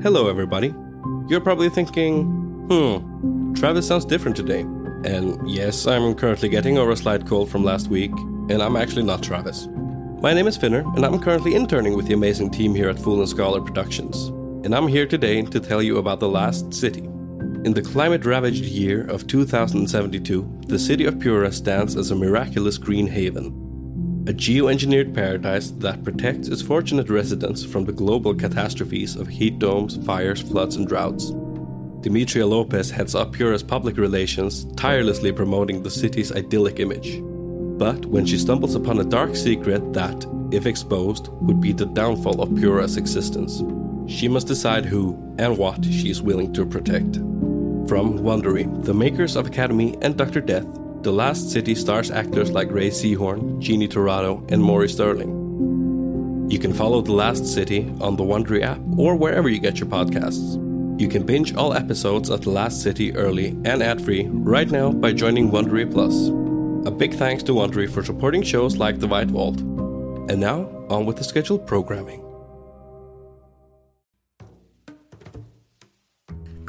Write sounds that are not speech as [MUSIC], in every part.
Hello, everybody. You're probably thinking, hmm, Travis sounds different today. And yes, I'm currently getting over a slight cold from last week, and I'm actually not Travis. My name is Finner, and I'm currently interning with the amazing team here at Fool and Scholar Productions. And I'm here today to tell you about The Last City. In the climate ravaged year of 2072, the city of Pura stands as a miraculous green haven, a geoengineered paradise that protects its fortunate residents from the global catastrophes of heat domes, fires, floods, and droughts. Demetria Lopez heads up Pura's public relations, tirelessly promoting the city's idyllic image. But when she stumbles upon a dark secret that, if exposed, would be the downfall of Pura's existence, she must decide who and what she is willing to protect. From Wondery, the makers of Academy and Dr. Death, the Last City stars actors like Rhea Seehorn, Jeannie Torrado, and Maury Sterling. You can follow The Last City on the Wondery app or wherever you get your podcasts. You can binge all episodes of The Last City early and ad-free right now by joining Wondery Plus. A big thanks to Wondery for supporting shows like The White Vault. And now, on with the scheduled programming.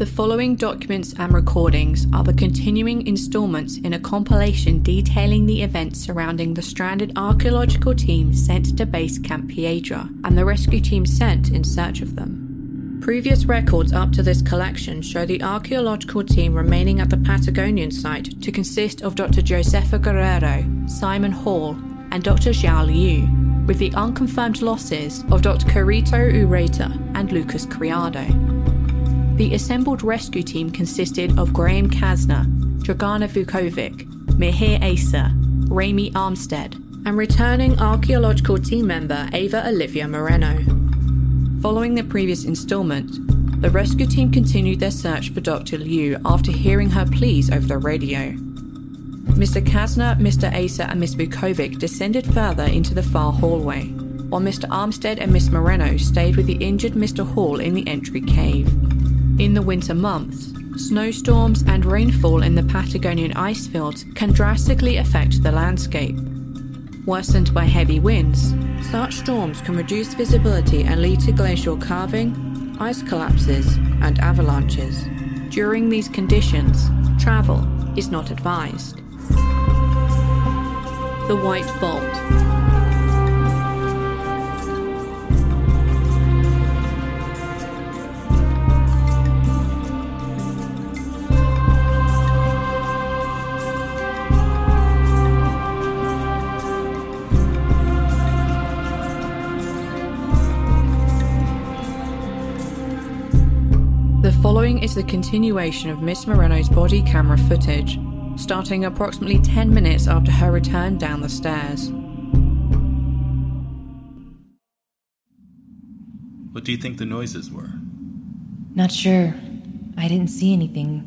The following documents and recordings are the continuing installments in a compilation detailing the events surrounding the stranded archaeological team sent to Base Camp Piedra and the rescue team sent in search of them. Previous records up to this collection show the archaeological team remaining at the Patagonian site to consist of Dr. Josefa Guerrero, Simon Hall, and Dr. Zhou Liu, with the unconfirmed losses of Dr. Carito Ureta and Lucas Criado. The assembled rescue team consisted of Graham Casner, Dragana Vukovic, Maheer Issa, Raimy Armstead, and returning archaeological team member Eva Olivia Moreno. Following the previous installment, the rescue team continued their search for Dr. Liu after hearing her pleas over the radio. Mr. Casner, Mr. Issa, and Miss Vukovic descended further into the far hallway, while Mr. Armstead and Miss Moreno stayed with the injured Mr. Hall in the entry cave. In the winter months, snowstorms and rainfall in the Patagonian ice fields can drastically affect the landscape. Worsened by heavy winds, such storms can reduce visibility and lead to glacial calving, ice collapses, and avalanches. During these conditions, travel is not advised. The White Vault. Following is the continuation of Miss Moreno's body camera footage, starting approximately 10 minutes after her return down the stairs. What do you think the noises were? Not sure. I didn't see anything.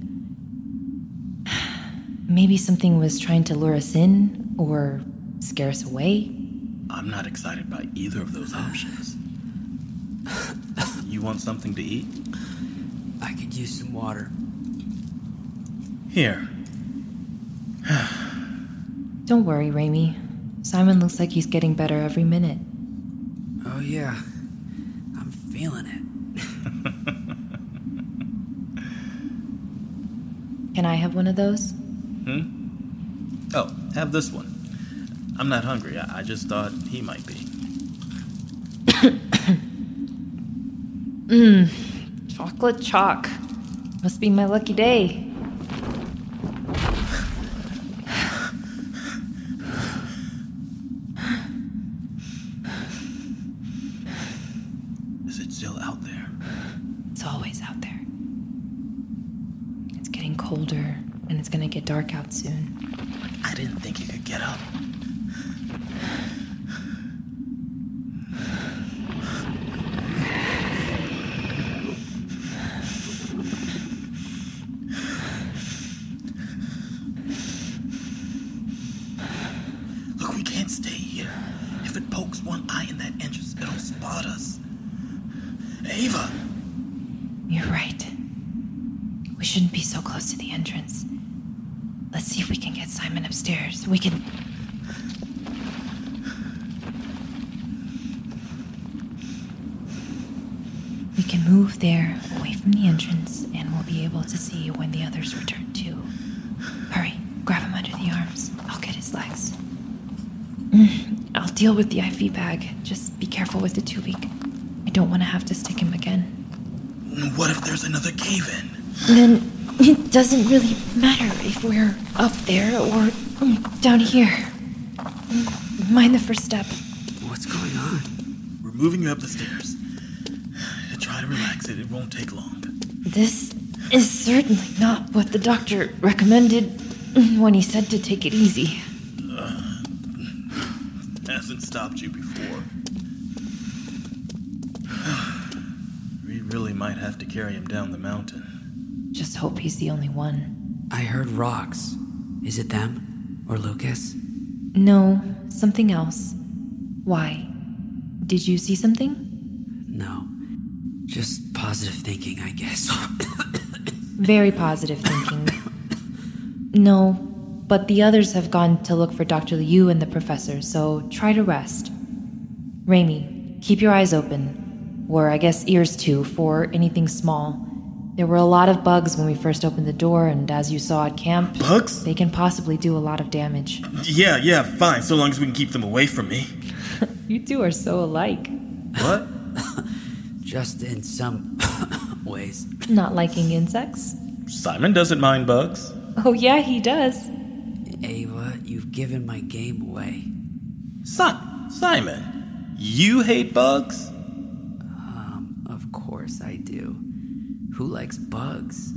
[SIGHS] Maybe something was trying to lure us in or scare us away. I'm not excited by either of those options. You want something to eat? I could use some water. Here. [SIGHS] Don't worry, Raimy. Simon looks like he's getting better every minute. Oh, yeah. I'm feeling it. [LAUGHS] Can I have one of those? Hmm? Oh, have this one. I'm not hungry. I, I just thought he might be. Mmm, [COUGHS] chocolate chalk. Must be my lucky day. Is it still out there? It's always out there. It's getting colder, and it's gonna get dark out soon. I didn't think it could get up. Look, we can't stay here. If it pokes one eye in that entrance, it'll us. Eva! You're right. We shouldn't be so close to the entrance. Let's see if we can get Simon upstairs. We can. We can move there, away from the entrance, and we'll be able to see when the others return too. Hurry, grab him under the arms. I'll get his legs. Mm, I'll deal with the IV bag. Just careful with the tubing. I don't want to have to stick him again. What if there's another cave in? Then it doesn't really matter if we're up there or down here. Mind the first step. What's going on? We're moving you up the stairs. Try to relax it, it won't take long. This is certainly not what the doctor recommended mm, when he said to take it easy. Hasn't stopped you before. we really might have to carry him down the mountain. Just hope he's the only one. I heard rocks. Is it them? Or Lucas? No, something else. Why? Did you see something? No. Just positive thinking, I guess. [COUGHS] Very positive thinking. No, but the others have gone to look for Dr. Liu and the professor, so try to rest. Raimy, keep your eyes open, or I guess ears too, for anything small. There were a lot of bugs when we first opened the door, and as you saw at camp, Bugs? they can possibly do a lot of damage. Yeah, yeah, fine, so long as we can keep them away from me. [LAUGHS] You two are so alike. What? [LAUGHS] Just in some [LAUGHS] ways. Not liking insects? Simon doesn't mind bugs. Oh, yeah, he does. Eva, you've given my game away. Si- Simon, you hate bugs? Of course I do. Who likes bugs?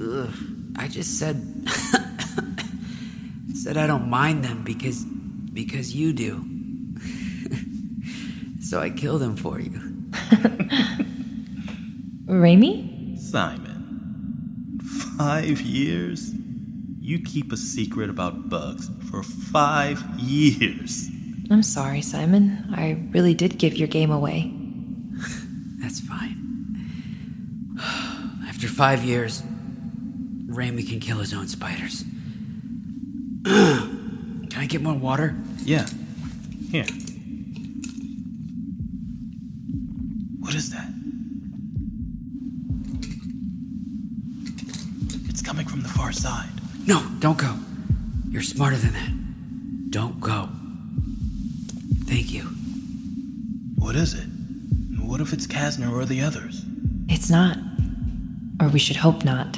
Ugh. I just said [COUGHS] said I don't mind them because because you do. [LAUGHS] so I kill them for you. [LAUGHS] Raimy? Simon, five years? You keep a secret about bugs for five years. I'm sorry, Simon. I really did give your game away. That's fine. After five years, Raimy can kill his own spiders. [CLEARS THROAT] can I get more water? Yeah. Here. What is that? It's coming from the far side. No, don't go. You're smarter than that. Don't go. Thank you. What is it? What if it's Casner or the others? It's not. Or we should hope not.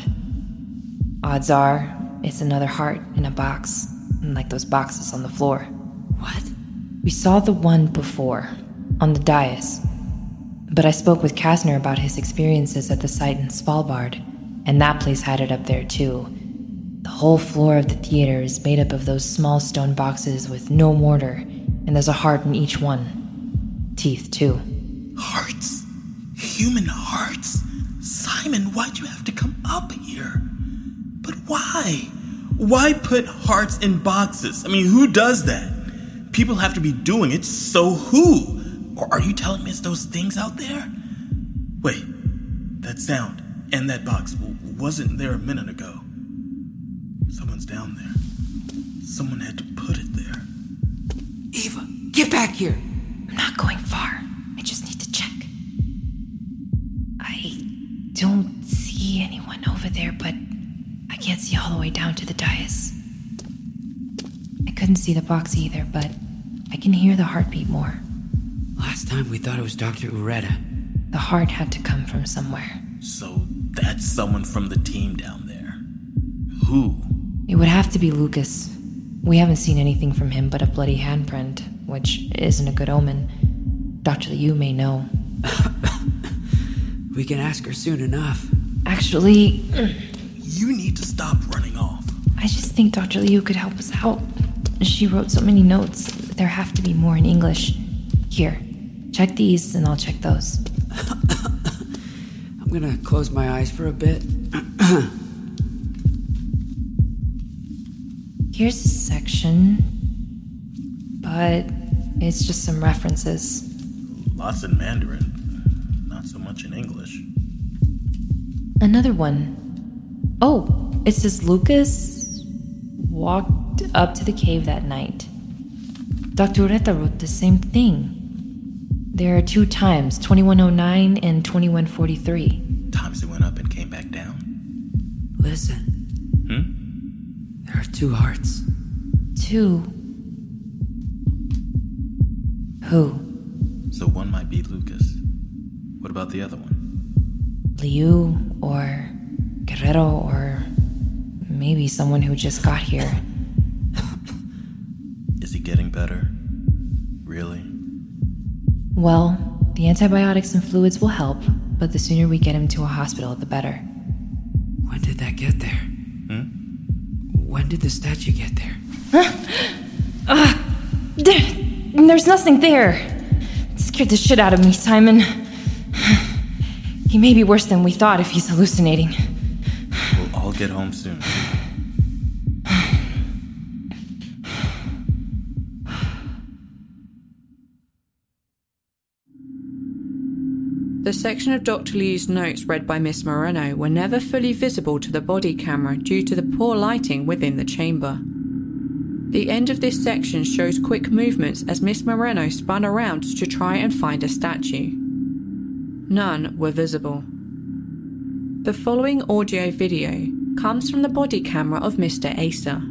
Odds are, it's another heart in a box, like those boxes on the floor. What? We saw the one before, on the dais. But I spoke with Casner about his experiences at the site in Svalbard, and that place had it up there too. The whole floor of the theater is made up of those small stone boxes with no mortar, and there's a heart in each one. Teeth, too. Hearts? Human hearts? Simon, why'd you have to come up here? But why? Why put hearts in boxes? I mean, who does that? People have to be doing it, so who? Or are you telling me it's those things out there? Wait, that sound and that box wasn't there a minute ago. Someone's down there. Someone had to put it there. Eva, get back here! I'm not going far. Don't see anyone over there, but I can't see all the way down to the dais. I couldn't see the box either, but I can hear the heartbeat more. Last time we thought it was Dr. Ureta. The heart had to come from somewhere. So That's someone from the team down there. Who? It would have to be Lucas. We haven't seen anything from him but a bloody handprint, which isn't a good omen. Dr. Liu may know. [LAUGHS] We can ask her soon enough. Actually, You need to stop running off. I just think Dr. Liu could help us out. She wrote so many notes. There have to be more in English. Here, check these and I'll check those. [COUGHS] I'm gonna close my eyes for a bit. [COUGHS] Here's a section, but it's just some references. Lots in Mandarin, Another one. Oh, it says Lucas walked up to the cave that night. Dr. Ureta wrote the same thing. There are two times, 2109 and 2143. Times they went up and came back down. Listen. Hmm? There are two hearts. Two. Who? So one might be Lucas. What about the other one? Liu or Guerrero or maybe someone who just got here. [LAUGHS] Is he getting better? Really? Well, the antibiotics and fluids will help, but the sooner we get him to a hospital, the better. When did that get there? Hmm? When did the statue get there? There, there's nothing there. It scared the shit out of me, Simon. He may be worse than we thought if he's hallucinating. We'll all get home soon. The section of Dr. Liu's notes read by Miss Moreno were never fully visible to the body camera due to the poor lighting within the chamber. The end of this section shows quick movements as Miss Moreno spun around to try and find a statue. None were visible. The following audio video comes from the body camera of Mr. Issa.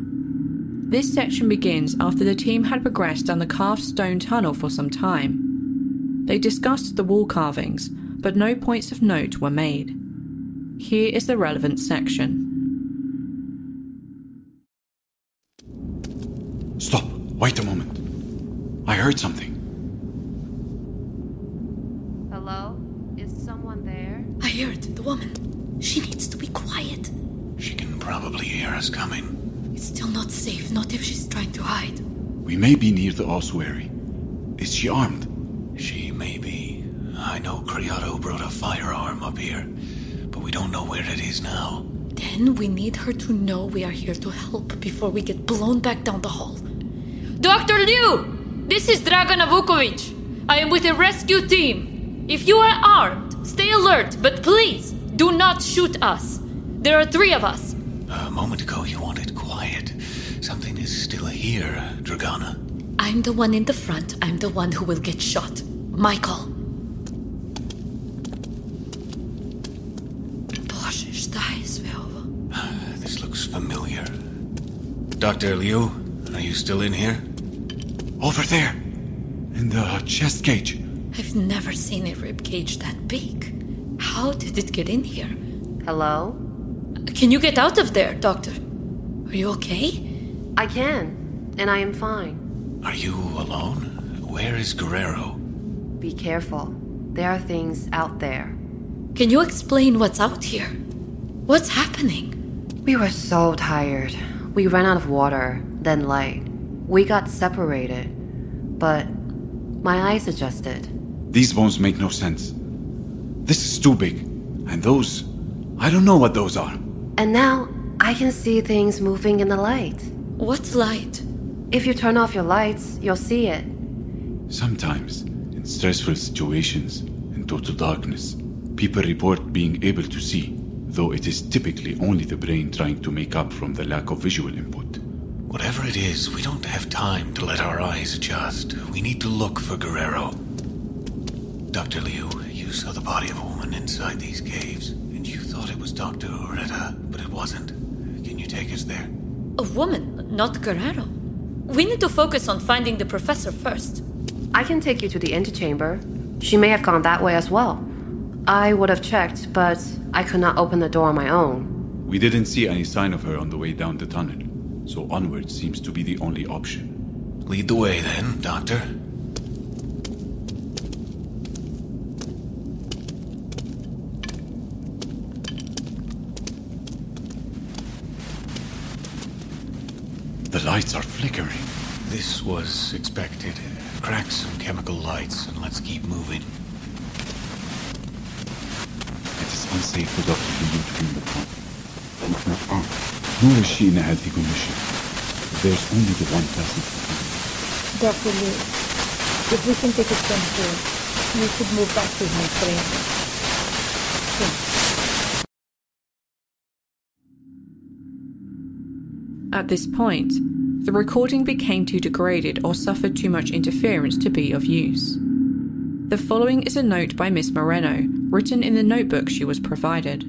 This section begins after the team had progressed down the carved stone tunnel for some time. They discussed the wall carvings, but no points of note were made. Here is the relevant section. Stop. Wait a moment. I heard something. Hello? Is someone there? I heard the woman. She needs to be quiet. She can probably hear us coming. It's still not safe, not if she's trying to hide. We may be near the ossuary. Is she armed? She may be. I know Criado brought a firearm up here, but we don't know where it is now. Then we need her to know we are here to help before we get blown back down the hall. Dr. Liu! This is Dragana Vukovic. I am with a rescue team. If you are armed, stay alert, but please do not shoot us. There are three of us. A moment ago, you wanted quiet. Something is still here, Dragana. I'm the one in the front. I'm the one who will get shot. My call. Boże, zdaje słowo. This looks familiar. Dr. Liu, are you still in here? Over there. In the chest cage. I've never seen a rib cage that big. How did it get in here? Hello? Can you get out of there, Doctor? Are you okay? I can, and I am fine. Are you alone? Where is Guerrero? Be careful. There are things out there. Can you explain what's out here? What's happening? We were so tired. We ran out of water, then light. We got separated. But my eyes adjusted. These bones make no sense. This is too big. And those. I don't know what those are. And now I can see things moving in the light. What light? If you turn off your lights, you'll see it. Sometimes, in stressful situations, in total darkness, people report being able to see, though it is typically only the brain trying to make up from the lack of visual input. Whatever it is, we don't have time to let our eyes adjust. We need to look for Guerrero. Dr. Liu, you saw the body of a woman inside these caves, and you thought it was Dr. Ureta, but it wasn't. Can you take us there? A woman, not Guerrero. We need to focus on finding the professor first. I can take you to the antechamber. She may have gone that way as well. I would have checked, but I could not open the door on my own. We didn't see any sign of her on the way down the tunnel, so onward seems to be the only option. Lead the way then, Doctor. The lights are flickering. This was expected. Crack some chemical lights and let's keep moving. It is unsafe for Dr. Liu to be in the front. With her nor is she in a healthy condition. There's only the one person. Dr. Liu, if we can take it from here, you should move back to my training. At this point, the recording became too degraded or suffered too much interference to be of use. The following is a note by Miss Moreno, written in the notebook she was provided.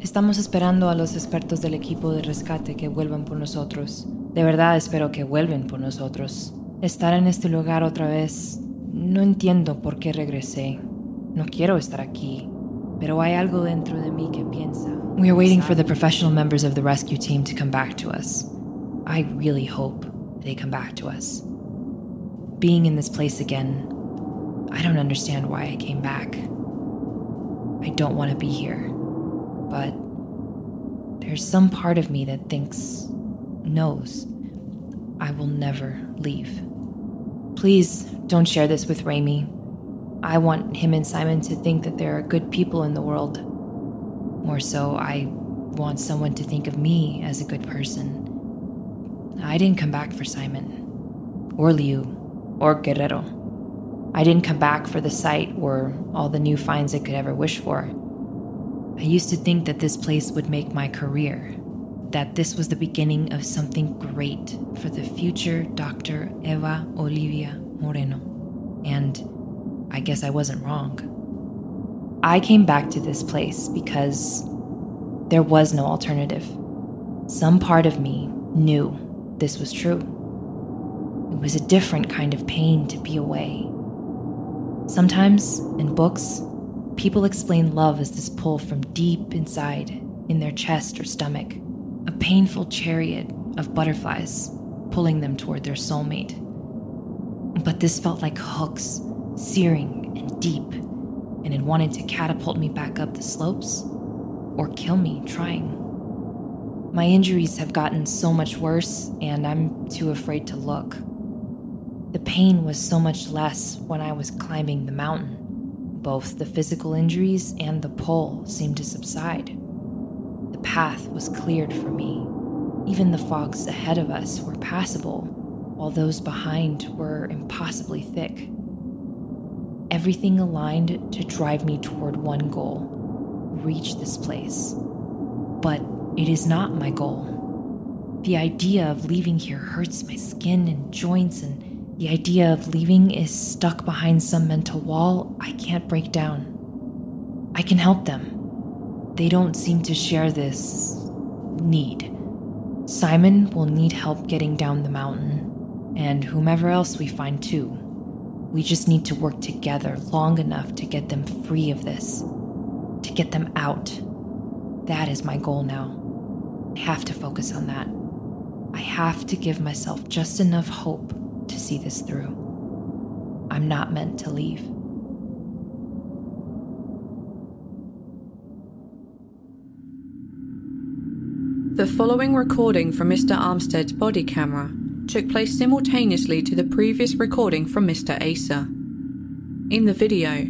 Estamos esperando a los expertos del equipo de rescate que vuelvan por nosotros. De verdad espero que vuelvan por nosotros. Estar en este lugar otra vez... No entiendo por qué regresé. No quiero estar aquí. Pero hay algo dentro de mí que piensa. We are waiting for the professional members of the rescue team to come back to us. I really hope they come back to us. Being in this place again, I don't understand why I came back. I don't want to be here. But there's some part of me that thinks, knows, I will never leave. Please don't share this with Raimy. I want him and Simon to think that there are good people in the world. More so, I want someone to think of me as a good person. I didn't come back for Simon, or Liu, or Guerrero. I didn't come back for the site or all the new finds I could ever wish for. I used to think that this place would make my career, that this was the beginning of something great for the future Dr. Eva Olivia Moreno. And I guess I wasn't wrong. I came back to this place because there was no alternative. Some part of me knew this was true. It was a different kind of pain to be away. Sometimes, in books, people explain love as this pull from deep inside, in their chest or stomach, a painful chariot of butterflies pulling them toward their soulmate. But this felt like hooks, searing and deep, and it wanted to catapult me back up the slopes or kill me trying. My injuries have gotten so much worse, and I'm too afraid to look. The pain was so much less when I was climbing the mountain. Both the physical injuries and the pull seemed to subside. The path was cleared for me. Even the fogs ahead of us were passable, while those behind were impossibly thick. Everything aligned to drive me toward one goal reach this place. But it is not my goal. The idea of leaving here hurts my skin and joints, and the idea of leaving is stuck behind some mental wall I can't break down. I can help them. They don't seem to share this need. Simon will need help getting down the mountain, and whomever else we find too. We just need to work together long enough to get them free of this, to get them out. That is my goal now. I have to focus on that. I have to give myself just enough hope to see this through. I'm not meant to leave. The following recording from Mr. Armstead's body camera took place simultaneously to the previous recording from Mr. Issa. In the video,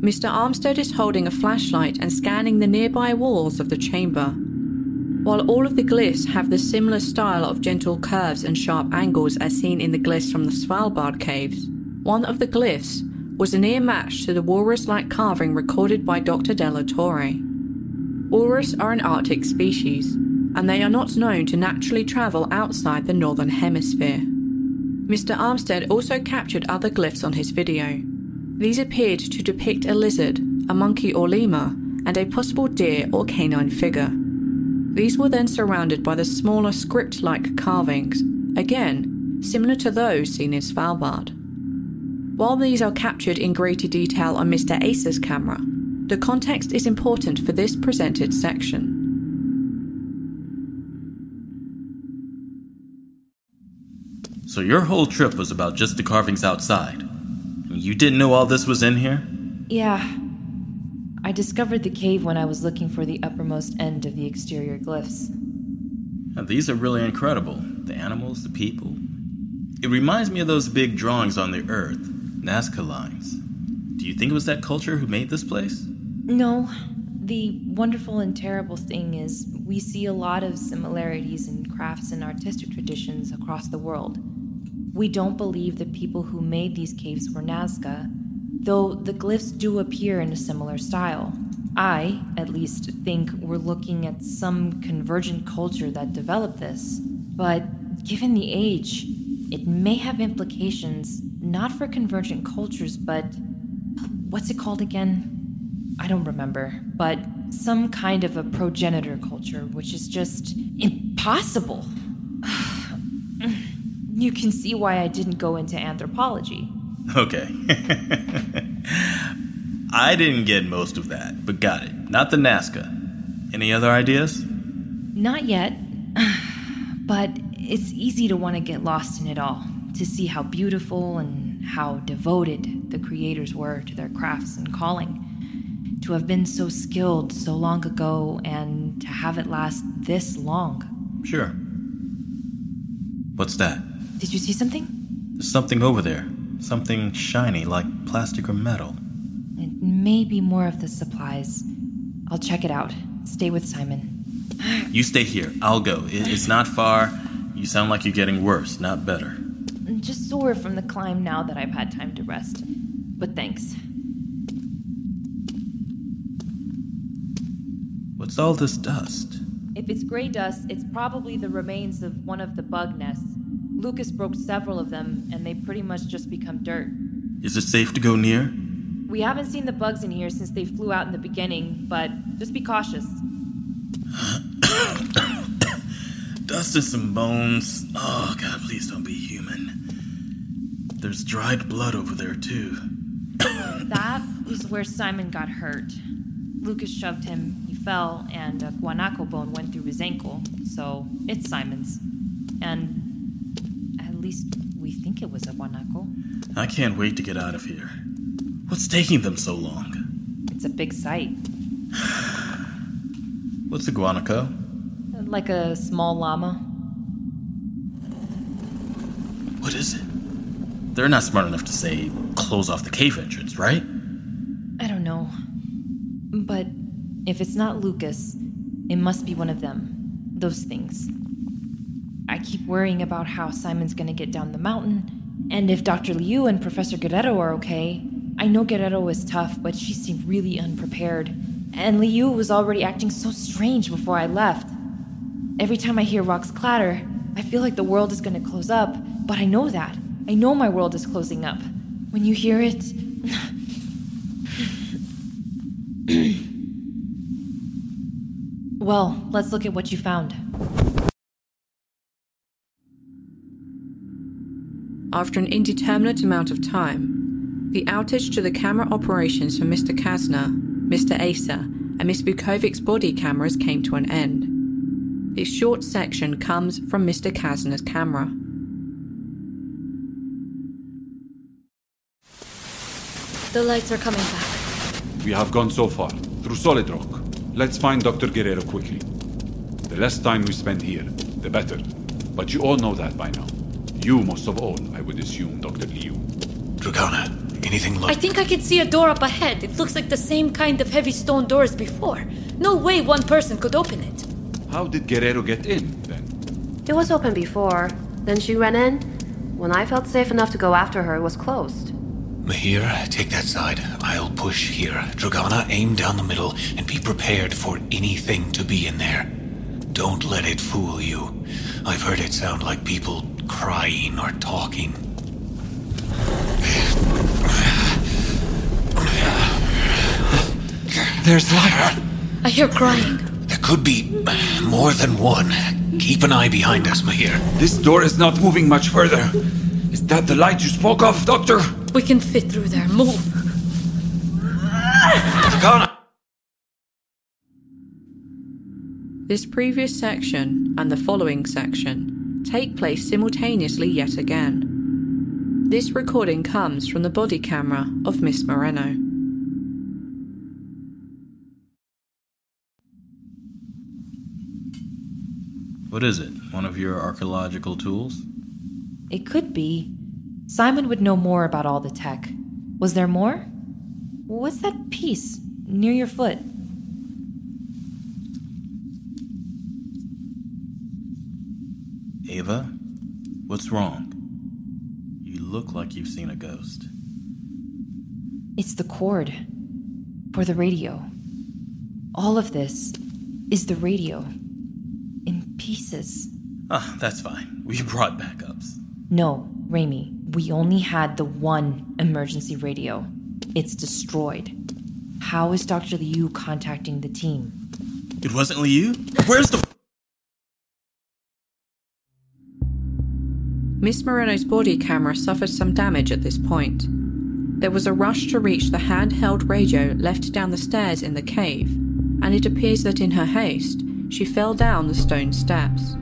Mr. Armstead is holding a flashlight and scanning the nearby walls of the chamber. While all of the glyphs have the similar style of gentle curves and sharp angles as seen in the glyphs from the Svalbard caves, one of the glyphs was a near match to the walrus like carving recorded by Dr. Della Torre. Walrus are an Arctic species, and they are not known to naturally travel outside the Northern Hemisphere. Mr. Armstead also captured other glyphs on his video. These appeared to depict a lizard, a monkey or lemur, and a possible deer or canine figure. These were then surrounded by the smaller script like carvings, again, similar to those seen in Svalbard. While these are captured in greater detail on Mr. Issa's camera, the context is important for this presented section. So your whole trip was about just the carvings outside? You didn't know all this was in here? Yeah. I discovered the cave when I was looking for the uppermost end of the exterior glyphs. Now, these are really incredible. The animals, the people. It reminds me of those big drawings on the earth, Nazca lines. Do you think it was that culture who made this place? No. The wonderful and terrible thing is, we see a lot of similarities in crafts and artistic traditions across the world. We don't believe the people who made these caves were Nazca, though the glyphs do appear in a similar style. I, at least, think we're looking at some convergent culture that developed this. But given the age, it may have implications not for convergent cultures, but what's it called again? I don't remember, but some kind of a progenitor culture, which is just impossible. You can see why I didn't go into anthropology. Okay. [LAUGHS] I didn't get most of that, but got it. Not the Nazca. Any other ideas? Not yet, [SIGHS] but it's easy to want to get lost in it all, to see how beautiful and how devoted the creators were to their crafts and calling. To have been so skilled so long ago and to have it last this long. Sure. What's that? Did you see something? There's something over there. Something shiny, like plastic or metal. It may be more of the supplies. I'll check it out. Stay with Simon. You stay here. I'll go. It's not far. You sound like you're getting worse, not better. I'm just sore from the climb now that I've had time to rest. But thanks. What's all this dust? If it's gray dust, it's probably the remains of one of the bug nests. Lucas broke several of them, and they pretty much just become dirt. Is it safe to go near? We haven't seen the bugs in here since they flew out in the beginning, but just be cautious. [COUGHS] Dust and some bones. Oh, God, please don't be human. There's dried blood over there, too. [COUGHS] That was where Simon got hurt. Lucas shoved him, he fell, and a guanaco bone went through his ankle, so it's Simon's. And least we think it was a guanaco. I can't wait to get out of here. What's taking them so long? It's a big site, [SIGHS] What's a guanaco? like a small llama. What is it? They're not smart enough to say, close off the cave entrance, right? I don't know. But if it's not Lucas, it must be one of them. Those things. I keep worrying about how Simon's gonna get down the mountain, and if Dr. Liu and Professor Guerrero are okay. I know Guerrero is tough, but she seemed really unprepared. And Liu was already acting so strange before I left. Every time I hear rocks clatter, I feel like the world is gonna close up, but I know that. I know my world is closing up. When you hear it, [COUGHS] Well, let's look at what you found. After an indeterminate amount of time, the outage to the camera operations for Mr. Casner, Mr. Issa, and Miss Vukovic's body cameras came to an end. This short section comes from Mr. Casner's camera. The lights are coming back. We have gone so far, through solid rock. Let's find Dr. Guerrero quickly. The less time we spend here, the better. But you all know that by now. You most of all, I would assume, Dr. Liu. Dragana, anything look? I think I can see a door up ahead. It looks like the same kind of heavy stone door as before. No way one person could open it. How did Guerrero get in, then? It was open before. Then she ran in. When I felt safe enough to go after her, it was closed. Maheer, take that side. I'll push here. Dragana, aim down the middle and be prepared for anything to be in there. Don't let it fool you. I've heard it sound like people crying or talking. There's light. I hear crying. There could be more than one. Keep an eye behind us, Maheer. This door is not moving much further. Is that the light you spoke of, Doctor? We can fit through there. Move. Connor! This previous section and the following section take place simultaneously yet again. This recording comes from the body camera of Miss Moreno. What is it? One of your archaeological tools? It could be. Simon would know more about all the tech. Was there more? What's that piece near your foot? Eva? What's wrong? You look like you've seen a ghost. It's the cord for the radio. All of this is the radio in pieces. Ah, that's fine. We brought backups. No, Raimy, we only had the one emergency radio. It's destroyed. How is Dr. Liu contacting the team? It wasn't Liu? Where's the. Miss Moreno's body camera suffered some damage at this point. There was a rush to reach the handheld radio left down the stairs in the cave, and it appears that in her haste, she fell down the stone steps.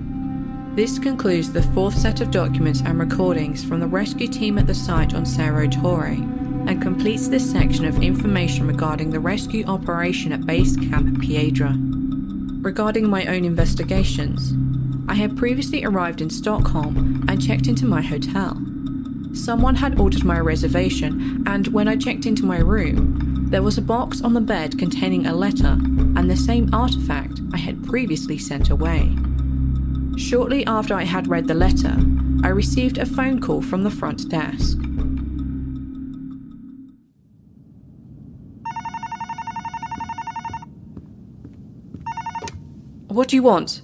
This concludes the fourth set of documents and recordings from the rescue team at the site on Cerro Torre, and completes this section of information regarding the rescue operation at Base Camp Piedra. Regarding my own investigations, I had previously arrived in Stockholm and checked into my hotel. Someone had ordered my reservation, and when I checked into my room, there was a box on the bed containing a letter and the same artifact I had previously sent away. Shortly after I had read the letter, I received a phone call from the front desk. What do you want?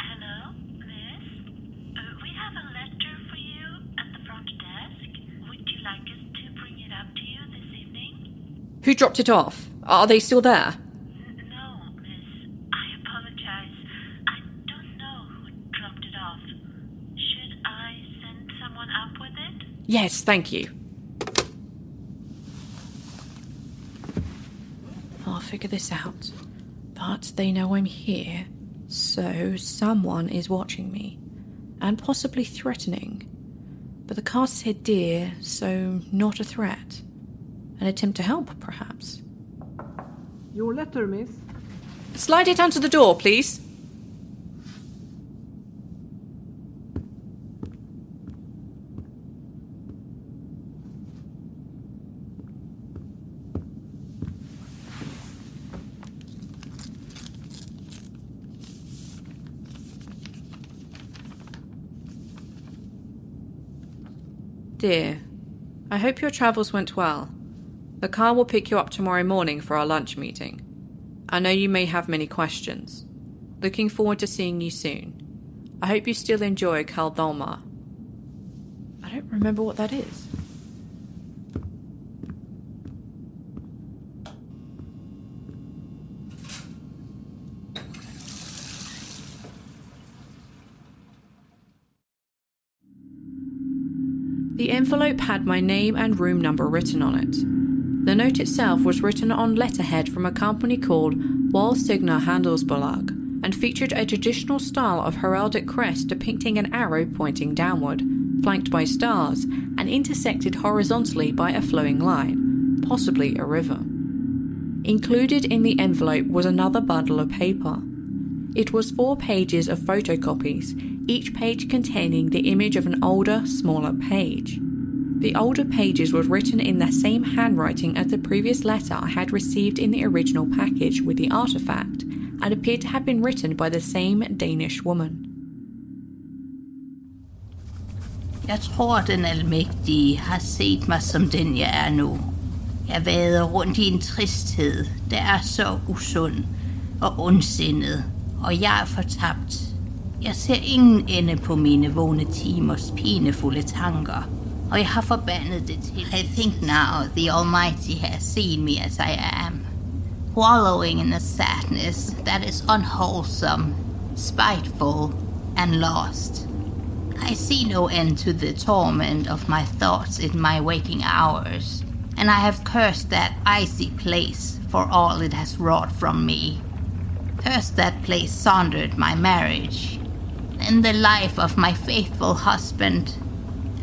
Hello, miss. Uh, we have a letter for you at the front desk. Would you like us to bring it up to you this evening? Who dropped it off? Are they still there? No, miss. I apologize. I don't know who dropped it off. Should I send someone up with it? Yes, thank you. I'll figure this out. But they know I'm here, so someone is watching me, and possibly threatening. But the cast said dear, so not a threat. An attempt to help, perhaps. Your letter, miss. Slide it under the door, please. Dear, I hope your travels went well. The car will pick you up tomorrow morning for our lunch meeting. I know you may have many questions. Looking forward to seeing you soon. I hope you still enjoy Kaldolma. I don't remember what that is. The envelope had my name and room number written on it. The note itself was written on letterhead from a company called Walsigna Handelsbolag and featured a traditional style of heraldic crest depicting an arrow pointing downward, flanked by stars, and intersected horizontally by a flowing line, possibly a river. Included in the envelope was another bundle of paper. It was four pages of photocopies, each page containing the image of an older, smaller page. The older pages were written in the same handwriting as the previous letter I had received in the original package with the artifact, and appeared to have been written by the same Danish woman. Jeg tror, den almægtige har set mig som den, jeg er nu. Jeg vader rundt i en tristhed, der er så usund og ondsindet, og jeg er fortabt. Jeg ser ingen ende på mine vågne timers pinefulde tanker, og have abandoned til. I think now the Almighty has seen me as I am, wallowing in a sadness that is unwholesome, spiteful, and lost. I see no end to the torment of my thoughts in my waking hours, and I have cursed that icy place for all it has wrought from me. Cursed that place sundered my marriage, and the life of my faithful husband,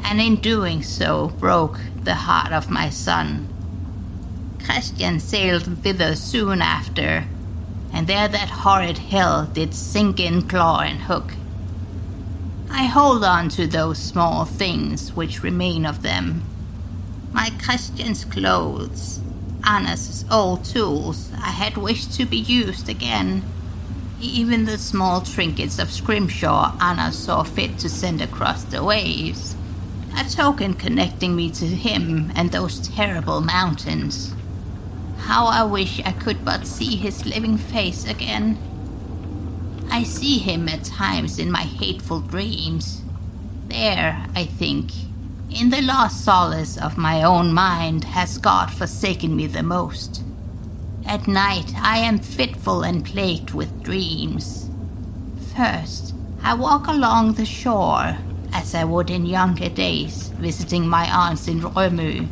and in doing so broke the heart of my son. Christian sailed thither soon after, and there that horrid hell did sink in claw and hook. I hold on to those small things which remain of them. My Christian's clothes, Anna's old tools I had wished to be used again. Even the small trinkets of Scrimshaw Anna saw fit to send across the waves. A token connecting me to him and those terrible mountains. How I wish I could but see his living face again. I see him at times in my hateful dreams. There, I think, in the lost solace of my own mind, has God forsaken me the most. At night, I am fitful and plagued with dreams. First, I walk along the shore, as I would in younger days, visiting my aunts in Rømø.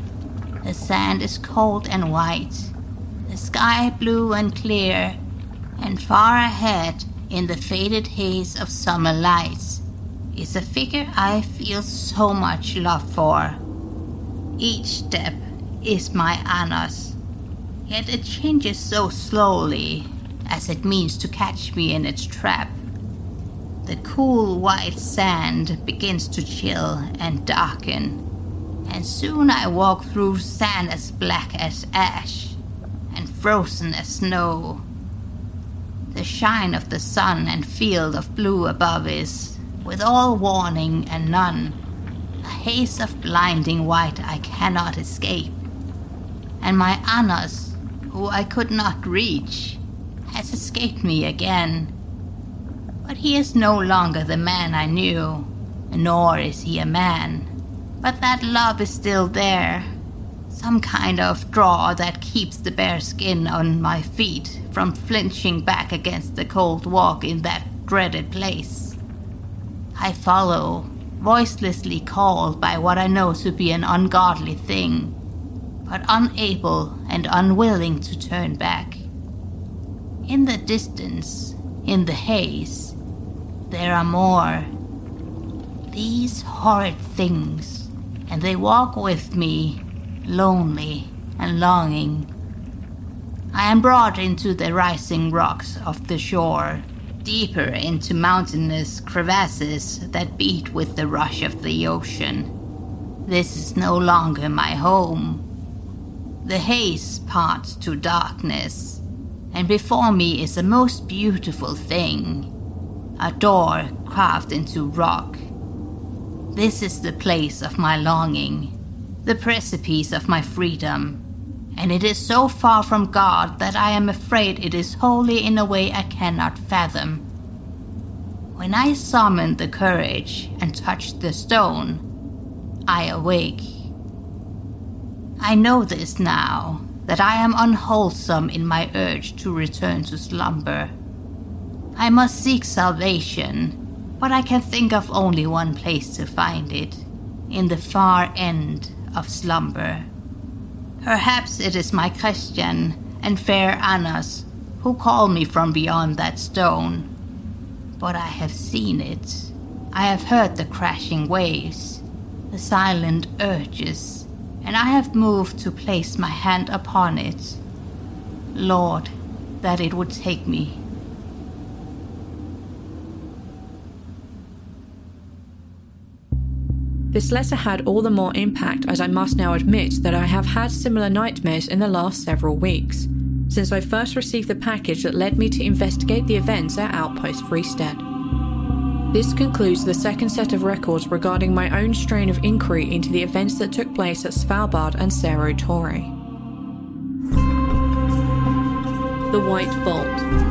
The sand is cold and white, the sky blue and clear, and far ahead, in the faded haze of summer lights, is a figure I feel so much love for. Each step is my Anna's, yet it changes so slowly, as it means to catch me in its trap. The cool white sand begins to chill and darken, and soon I walk through sand as black as ash and frozen as snow. The shine of the sun and field of blue above is, with all warning and none, a haze of blinding white I cannot escape. And my Annas, who I could not reach, has escaped me again. But he is no longer the man I knew, nor is he a man. But that love is still there, some kind of draw that keeps the bare skin on my feet from flinching back against the cold walk in that dreaded place. I follow, voicelessly called by what I know to be an ungodly thing, but unable and unwilling to turn back. In the distance, in the haze, there are more. These horrid things, and they walk with me, lonely and longing. I am brought into the rising rocks of the shore, deeper into mountainous crevasses that beat with the rush of the ocean. This is no longer my home. The haze parts to darkness, and before me is a most beautiful thing a door carved into rock. This is the place of my longing, the precipice of my freedom, and it is so far from God that I am afraid it is wholly in a way I cannot fathom. When I summon the courage and touch the stone, I awake. I know this now, that I am unwholesome in my urge to return to slumber. I must seek salvation, but I can think of only one place to find it in the far end of slumber. Perhaps it is my Christian and fair Annas who call me from beyond that stone. But I have seen it. I have heard the crashing waves, the silent urges, and I have moved to place my hand upon it. Lord, that it would take me. This letter had all the more impact as I must now admit that I have had similar nightmares in the last several weeks, since I first received the package that led me to investigate the events at Outpost Freestead. This concludes the second set of records regarding my own strain of inquiry into the events that took place at Svalbard and Cerro Torre. The White Vault.